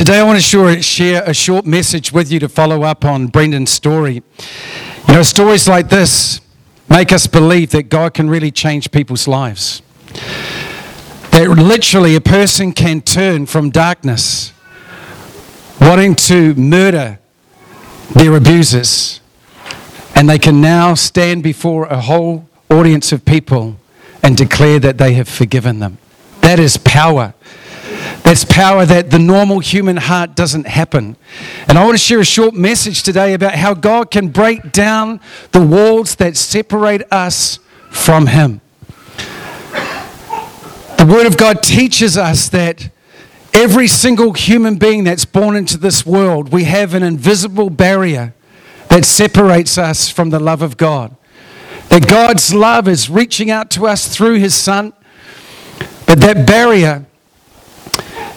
Today, I want to share, a short message with you to follow up on Brendan's story. You know, stories like this make us believe that God can really change people's lives. That literally a person can turn from darkness, wanting to murder their abusers, and they can now stand before a whole audience of people and declare that they have forgiven them. That is power. That's power that the normal human heart doesn't happen. And I want to share a short message today about how God can break down the walls that separate us from Him. The Word of God teaches us that every single human being that's born into this world, we have an invisible barrier that separates us from the love of God. That God's love is reaching out to us through His Son, but that barrier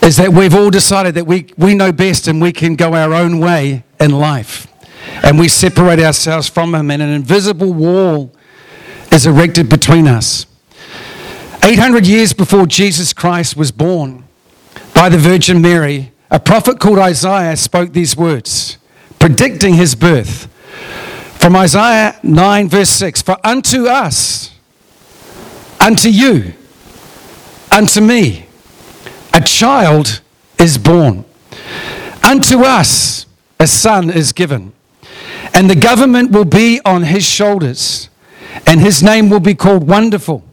is that we've all decided that we, we know best and we can go our own way in life. And we separate ourselves from Him, and an invisible wall is erected between us. 800 years before Jesus Christ was born by the Virgin Mary, a prophet called Isaiah spoke these words, predicting his birth. From Isaiah 9, verse 6 For unto us, unto you, unto me, a child is born. Unto us a son is given, and the government will be on his shoulders, and his name will be called Wonderful.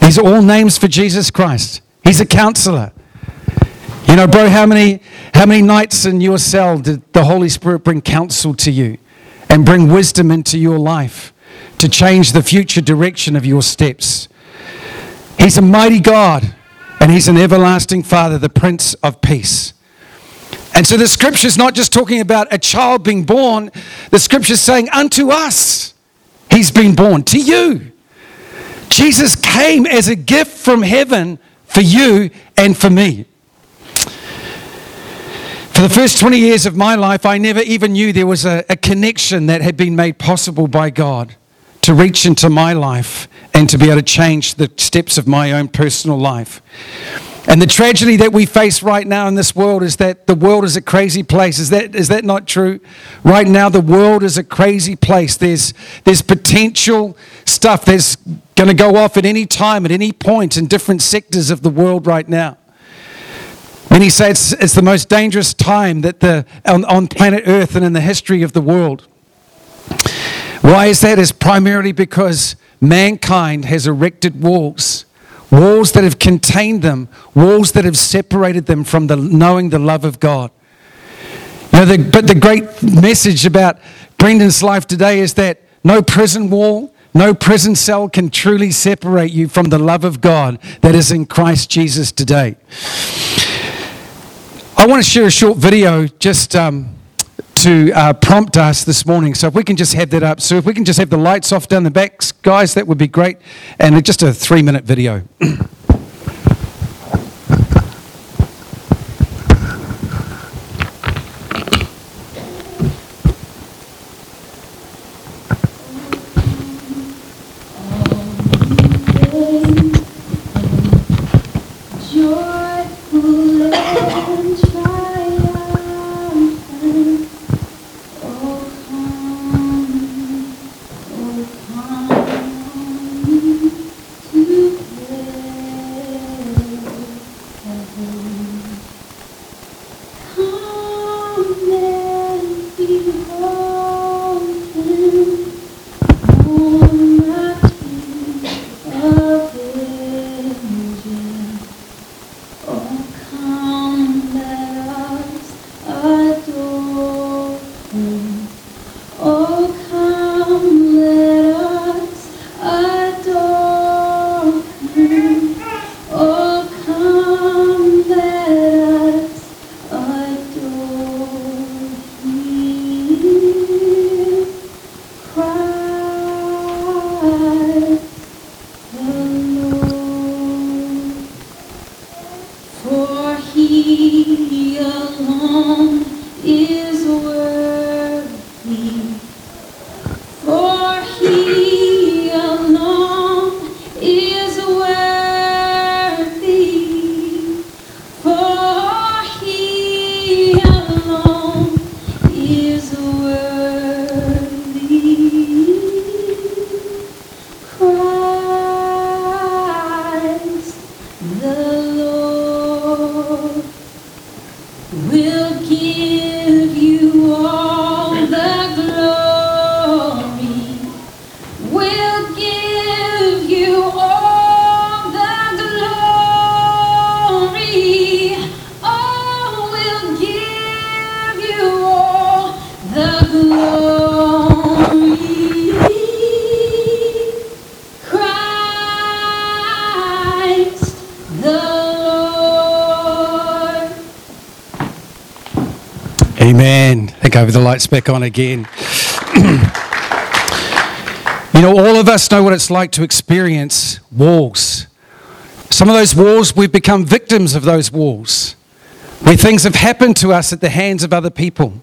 These are all names for Jesus Christ. He's a counselor. You know, bro, how many, how many nights in your cell did the Holy Spirit bring counsel to you and bring wisdom into your life to change the future direction of your steps? He's a mighty God and he's an everlasting Father, the Prince of Peace. And so the scripture is not just talking about a child being born, the scripture is saying, Unto us he's been born, to you. Jesus came as a gift from heaven for you and for me. For the first 20 years of my life, I never even knew there was a, a connection that had been made possible by God to reach into my life and to be able to change the steps of my own personal life. And the tragedy that we face right now in this world is that the world is a crazy place. Is that, is that not true? Right now, the world is a crazy place. There's, there's potential stuff that's going to go off at any time, at any point in different sectors of the world right now. Many say it's, it's the most dangerous time that the, on, on planet Earth and in the history of the world. Why is that? Is primarily because mankind has erected walls, walls that have contained them, walls that have separated them from the, knowing the love of God. Know, the, but the great message about Brendan's life today is that no prison wall, no prison cell can truly separate you from the love of God that is in Christ Jesus today. I want to share a short video just. Um, to uh, prompt us this morning. So if we can just have that up. So if we can just have the lights off down the backs, guys, that would be great. And just a three minute video. joyful and over the lights back on again. you know, all of us know what it's like to experience walls. Some of those walls, we've become victims of those walls, where things have happened to us at the hands of other people.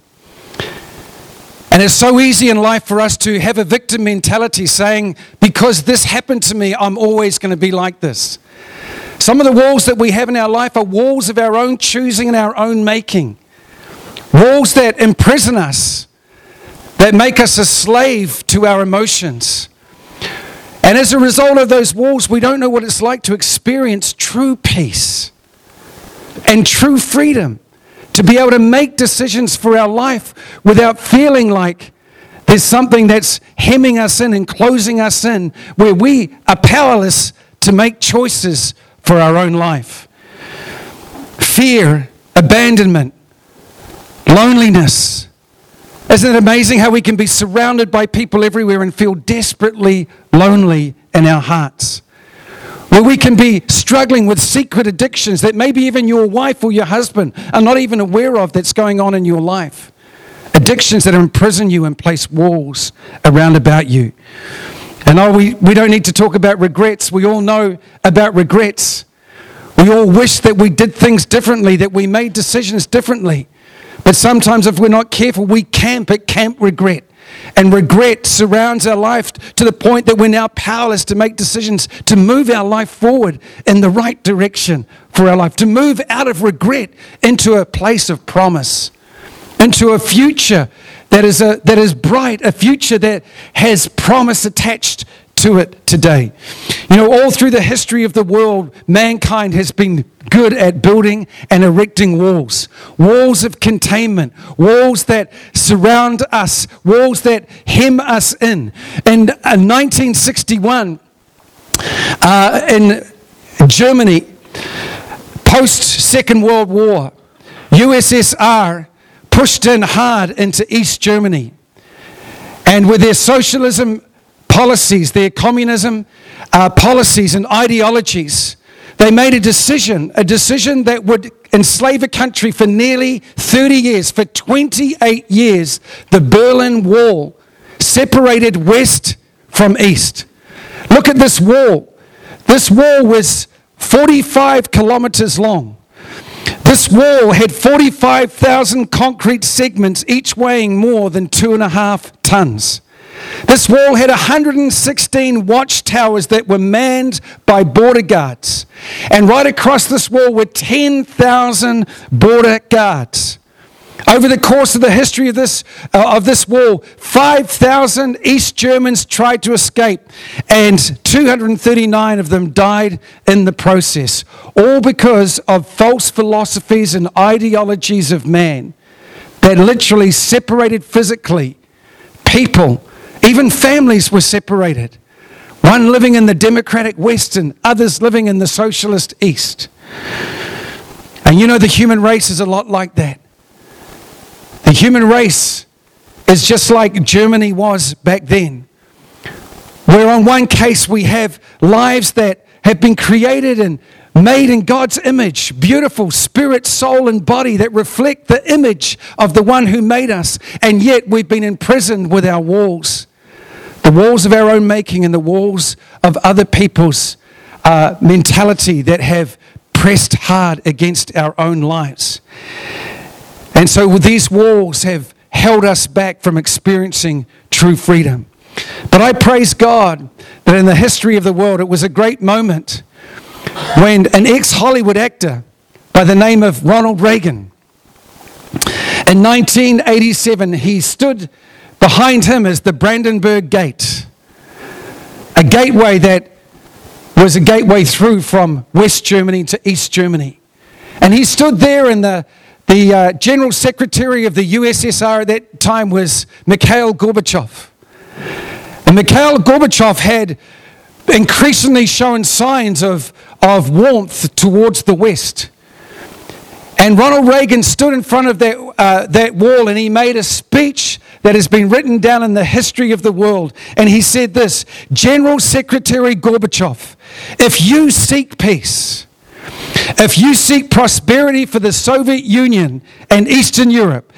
And it's so easy in life for us to have a victim mentality saying, because this happened to me, I'm always going to be like this. Some of the walls that we have in our life are walls of our own choosing and our own making. Walls that imprison us, that make us a slave to our emotions. And as a result of those walls, we don't know what it's like to experience true peace and true freedom, to be able to make decisions for our life without feeling like there's something that's hemming us in and closing us in, where we are powerless to make choices for our own life. Fear, abandonment, Loneliness. Isn't it amazing how we can be surrounded by people everywhere and feel desperately lonely in our hearts? Where we can be struggling with secret addictions that maybe even your wife or your husband are not even aware of that's going on in your life. Addictions that imprison you and place walls around about you. And oh, we, we don't need to talk about regrets. We all know about regrets. We all wish that we did things differently, that we made decisions differently. But sometimes, if we're not careful, we camp at camp regret. And regret surrounds our life to the point that we're now powerless to make decisions to move our life forward in the right direction for our life, to move out of regret into a place of promise, into a future that is, a, that is bright, a future that has promise attached to it today. You know, all through the history of the world, mankind has been good at building and erecting walls walls of containment, walls that surround us, walls that hem us in. In 1961, uh, uh, in Germany, post Second World War, USSR pushed in hard into East Germany. And with their socialism policies, their communism uh, policies and ideologies, they made a decision, a decision that would enslave a country for nearly 30 years. For 28 years, the Berlin Wall separated West from East. Look at this wall. This wall was 45 kilometers long. This wall had 45,000 concrete segments, each weighing more than two and a half tons. This wall had 116 watchtowers that were manned by border guards. And right across this wall were 10,000 border guards. Over the course of the history of this, uh, of this wall, 5,000 East Germans tried to escape, and 239 of them died in the process, all because of false philosophies and ideologies of man that literally separated physically people even families were separated. One living in the democratic West and others living in the socialist East. And you know, the human race is a lot like that. The human race is just like Germany was back then. Where, on one case, we have lives that have been created and made in God's image, beautiful spirit, soul, and body that reflect the image of the one who made us, and yet we've been imprisoned with our walls the walls of our own making and the walls of other people's uh, mentality that have pressed hard against our own lives. And so these walls have held us back from experiencing true freedom. But I praise God that in the history of the world, it was a great moment when an ex Hollywood actor by the name of Ronald Reagan, in 1987, he stood Behind him is the Brandenburg Gate, a gateway that was a gateway through from West Germany to East Germany. And he stood there, and the, the uh, General Secretary of the USSR at that time was Mikhail Gorbachev. And Mikhail Gorbachev had increasingly shown signs of, of warmth towards the West. And Ronald Reagan stood in front of that, uh, that wall and he made a speech that has been written down in the history of the world. And he said this General Secretary Gorbachev, if you seek peace, if you seek prosperity for the Soviet Union and Eastern Europe,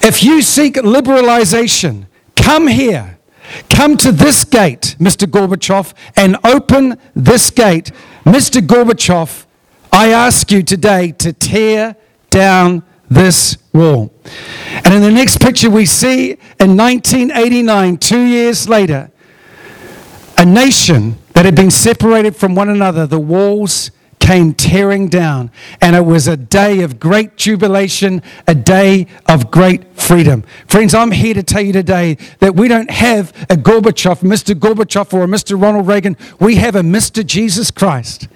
If you seek liberalization, come here. Come to this gate, Mr. Gorbachev, and open this gate. Mr. Gorbachev, I ask you today to tear down this wall. And in the next picture, we see in 1989, two years later, a nation that had been separated from one another, the walls came tearing down. And it was a day of great jubilation, a day of great freedom. Friends, I'm here to tell you today that we don't have a Gorbachev, Mr. Gorbachev, or a Mr. Ronald Reagan. We have a Mr. Jesus Christ.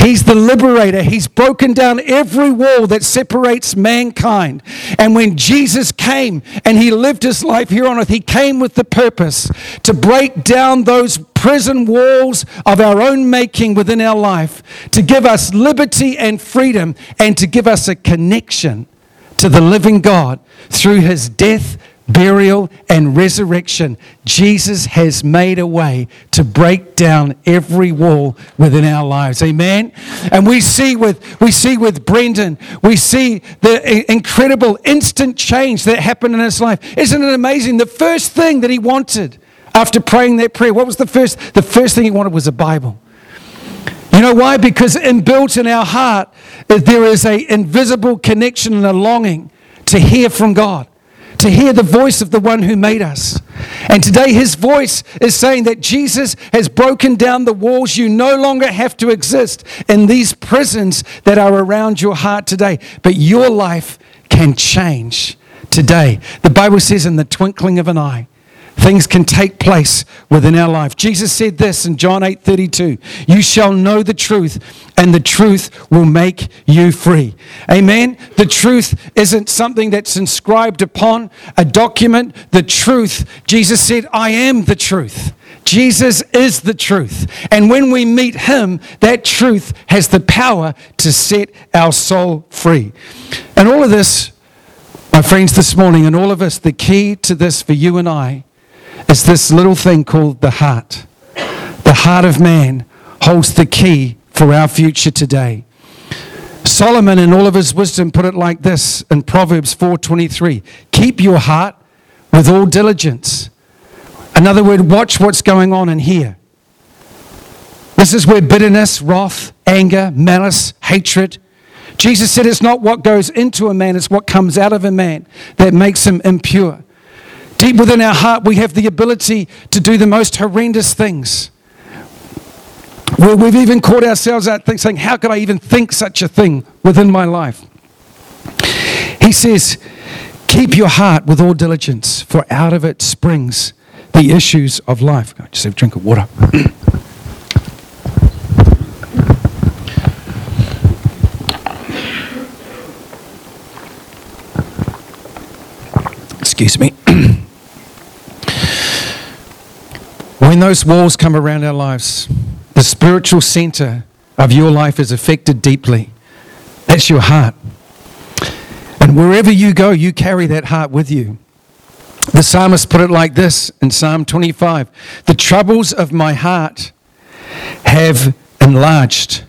He's the liberator. He's broken down every wall that separates mankind. And when Jesus came and he lived his life here on earth, he came with the purpose to break down those prison walls of our own making within our life, to give us liberty and freedom, and to give us a connection to the living God through his death, burial, and resurrection. Jesus has made a way to break down every wall within our lives. Amen. And we see with we see with Brendan, we see the incredible instant change that happened in his life. Isn't it amazing? The first thing that he wanted after praying that prayer, what was the first? The first thing he wanted was a Bible. You know why? Because inbuilt in our heart, eh, there is an invisible connection and a longing to hear from God, to hear the voice of the one who made us. And today, his voice is saying that Jesus has broken down the walls. You no longer have to exist in these prisons that are around your heart today, but your life can change today. The Bible says, in the twinkling of an eye, things can take place within our life. Jesus said this in John 8:32, You shall know the truth, and the truth will make you free. Amen. The truth isn't something that's inscribed upon a document. The truth, Jesus said, I am the truth. Jesus is the truth. And when we meet Him, that truth has the power to set our soul free. And all of this, my friends, this morning, and all of us, the key to this for you and I is this little thing called the heart. The heart of man holds the key for our future today. Solomon in all of his wisdom put it like this in Proverbs 4:23, keep your heart with all diligence. Another word, watch what's going on in here. This is where bitterness, wrath, anger, malice, hatred. Jesus said it's not what goes into a man, it's what comes out of a man that makes him impure. Deep within our heart, we have the ability to do the most horrendous things. We've even caught ourselves out saying, How could I even think such a thing within my life? He says, Keep your heart with all diligence, for out of it springs the issues of life. Just have a drink of water. Excuse me. When those walls come around our lives, the spiritual center of your life is affected deeply. That's your heart. And wherever you go, you carry that heart with you. The psalmist put it like this in Psalm 25 The troubles of my heart have enlarged.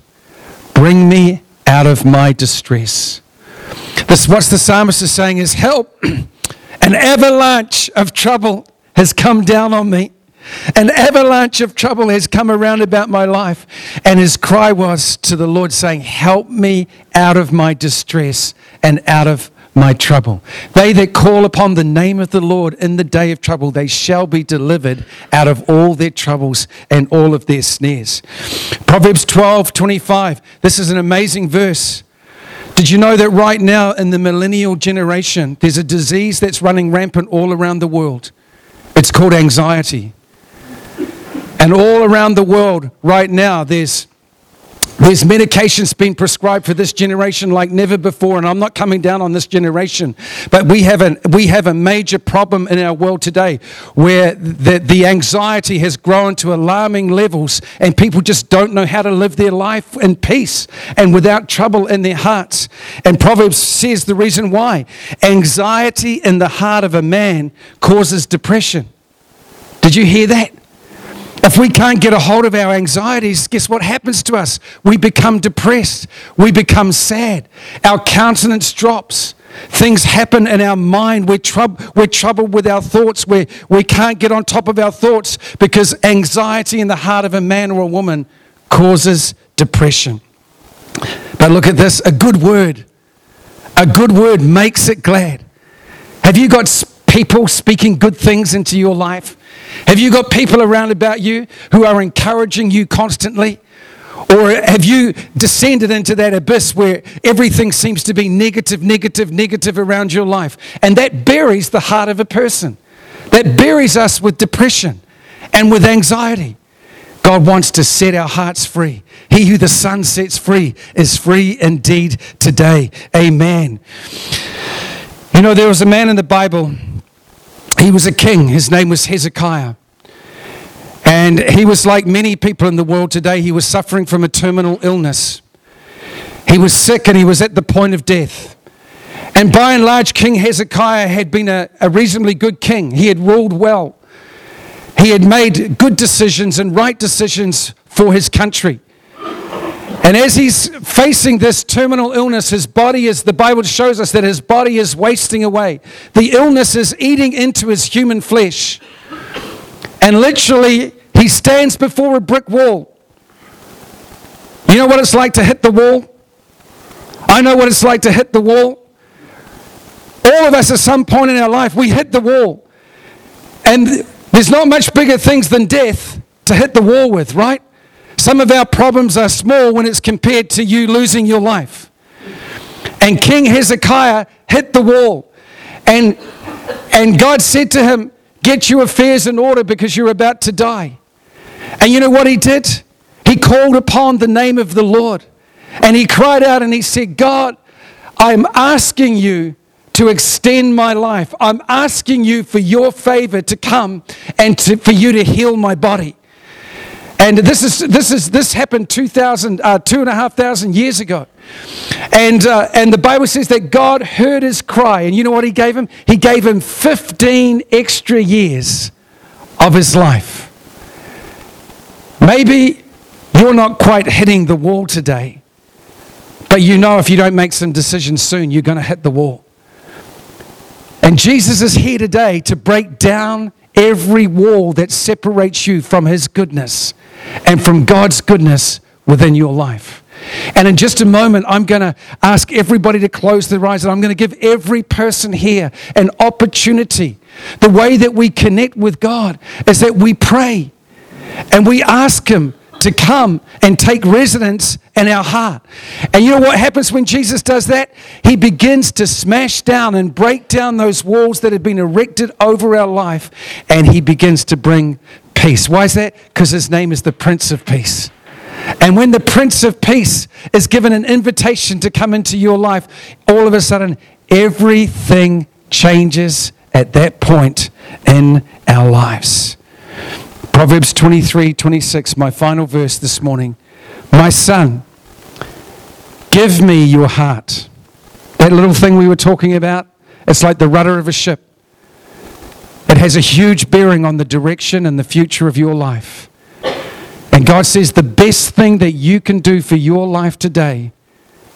Bring me out of my distress. This, what the psalmist is saying is, Help! An avalanche of trouble has come down on me. An avalanche of trouble has come around about my life. And his cry was to the Lord, saying, Help me out of my distress and out of my trouble. They that call upon the name of the Lord in the day of trouble, they shall be delivered out of all their troubles and all of their snares. Proverbs 12 25. This is an amazing verse. Did you know that right now in the millennial generation, there's a disease that's running rampant all around the world? It's called anxiety. And all around the world right now, there's there's medications being prescribed for this generation like never before, and I'm not coming down on this generation, but we have, a we have a major problem in our world today where the, the anxiety has grown to alarming levels, and people just don't know how to live their life in peace and without trouble in their hearts. And Proverbs says the reason why anxiety in the heart of a man causes depression. Did you hear that? If we can't get a hold of our anxieties, guess what happens to us? We become depressed. We become sad. Our countenance drops. Things happen in our mind. We're, we're troubled with our thoughts. we we can't get on top of our thoughts because anxiety in the heart of a man or a woman causes depression. But look at this a good word. A good word makes it glad. Have you got people speaking good things into your life? Have you got people around about you who are encouraging you constantly? Or have you descended into that abyss where everything seems to be negative, negative, negative around your life? And that buries the heart of a person. That buries us with depression and with anxiety. God wants to set our hearts free. He who the Son sets free is free indeed today. Amen. You know, there was a man in the Bible, he was a king. His name was Hezekiah. And he was like many people in the world today, he was suffering from a terminal illness. He was sick and he was at the point of death. And by and large, King Hezekiah had been a, a reasonably good king. He had ruled well. He had made good decisions and right decisions for his country. And as he's facing this terminal illness, his body is, the Bible shows us that his body is wasting away. The illness is eating into his human flesh. And literally, he stands before a brick wall. You know what it's like to hit the wall? I know what it's like to hit the wall. All of us at some point in our life, we hit the wall. And there's not much bigger things than death to hit the wall with, right? Some of our problems are small when it's compared to you losing your life. And King Hezekiah hit the wall. And, and God said to him, Get your affairs in order because you're about to die. And you know what he did? He called upon the name of the Lord. And he cried out and he said, God, I'm asking you to extend my life. I'm asking you for your favor to come and to, for you to heal my body. And this is this is this happened 2,000, uh, two and a half thousand years ago. And uh, and the Bible says that God heard his cry, and you know what He gave him? He gave him 15 extra years of his life. Maybe you're not quite hitting the wall today, but you know if you don't make some decisions soon, you're going to hit the wall. And Jesus is here today to break down every wall that separates you from His goodness and from God's goodness within your life. And in just a moment, I'm going to ask everybody to close their eyes, and I'm going to give every person here an opportunity. The way that we connect with God is that we pray and we ask Him to come and take residence in our heart. And you know what happens when Jesus does that? He begins to smash down and break down those walls that have been erected over our life, and He begins to bring peace. Why is that? Because His name is the Prince of Peace. And when the Prince of Peace is given an invitation to come into your life, all of a sudden everything changes at that point in our lives. Proverbs 23 26, my final verse this morning. My son, give me your heart. That little thing we were talking about, it's like the rudder of a ship. It has a huge bearing on the direction and the future of your life. And God says the best thing that you can do for your life today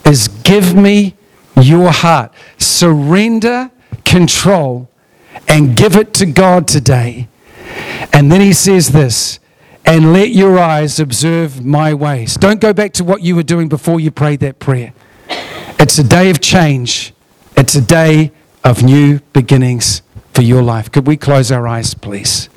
is give me your heart. Surrender control and give it to God today and then he says this, and let your eyes observe my ways. Don't go back to what you were doing before you prayed that prayer. It's a day of change, it's a day of new beginnings for your life. Could we close our eyes, please?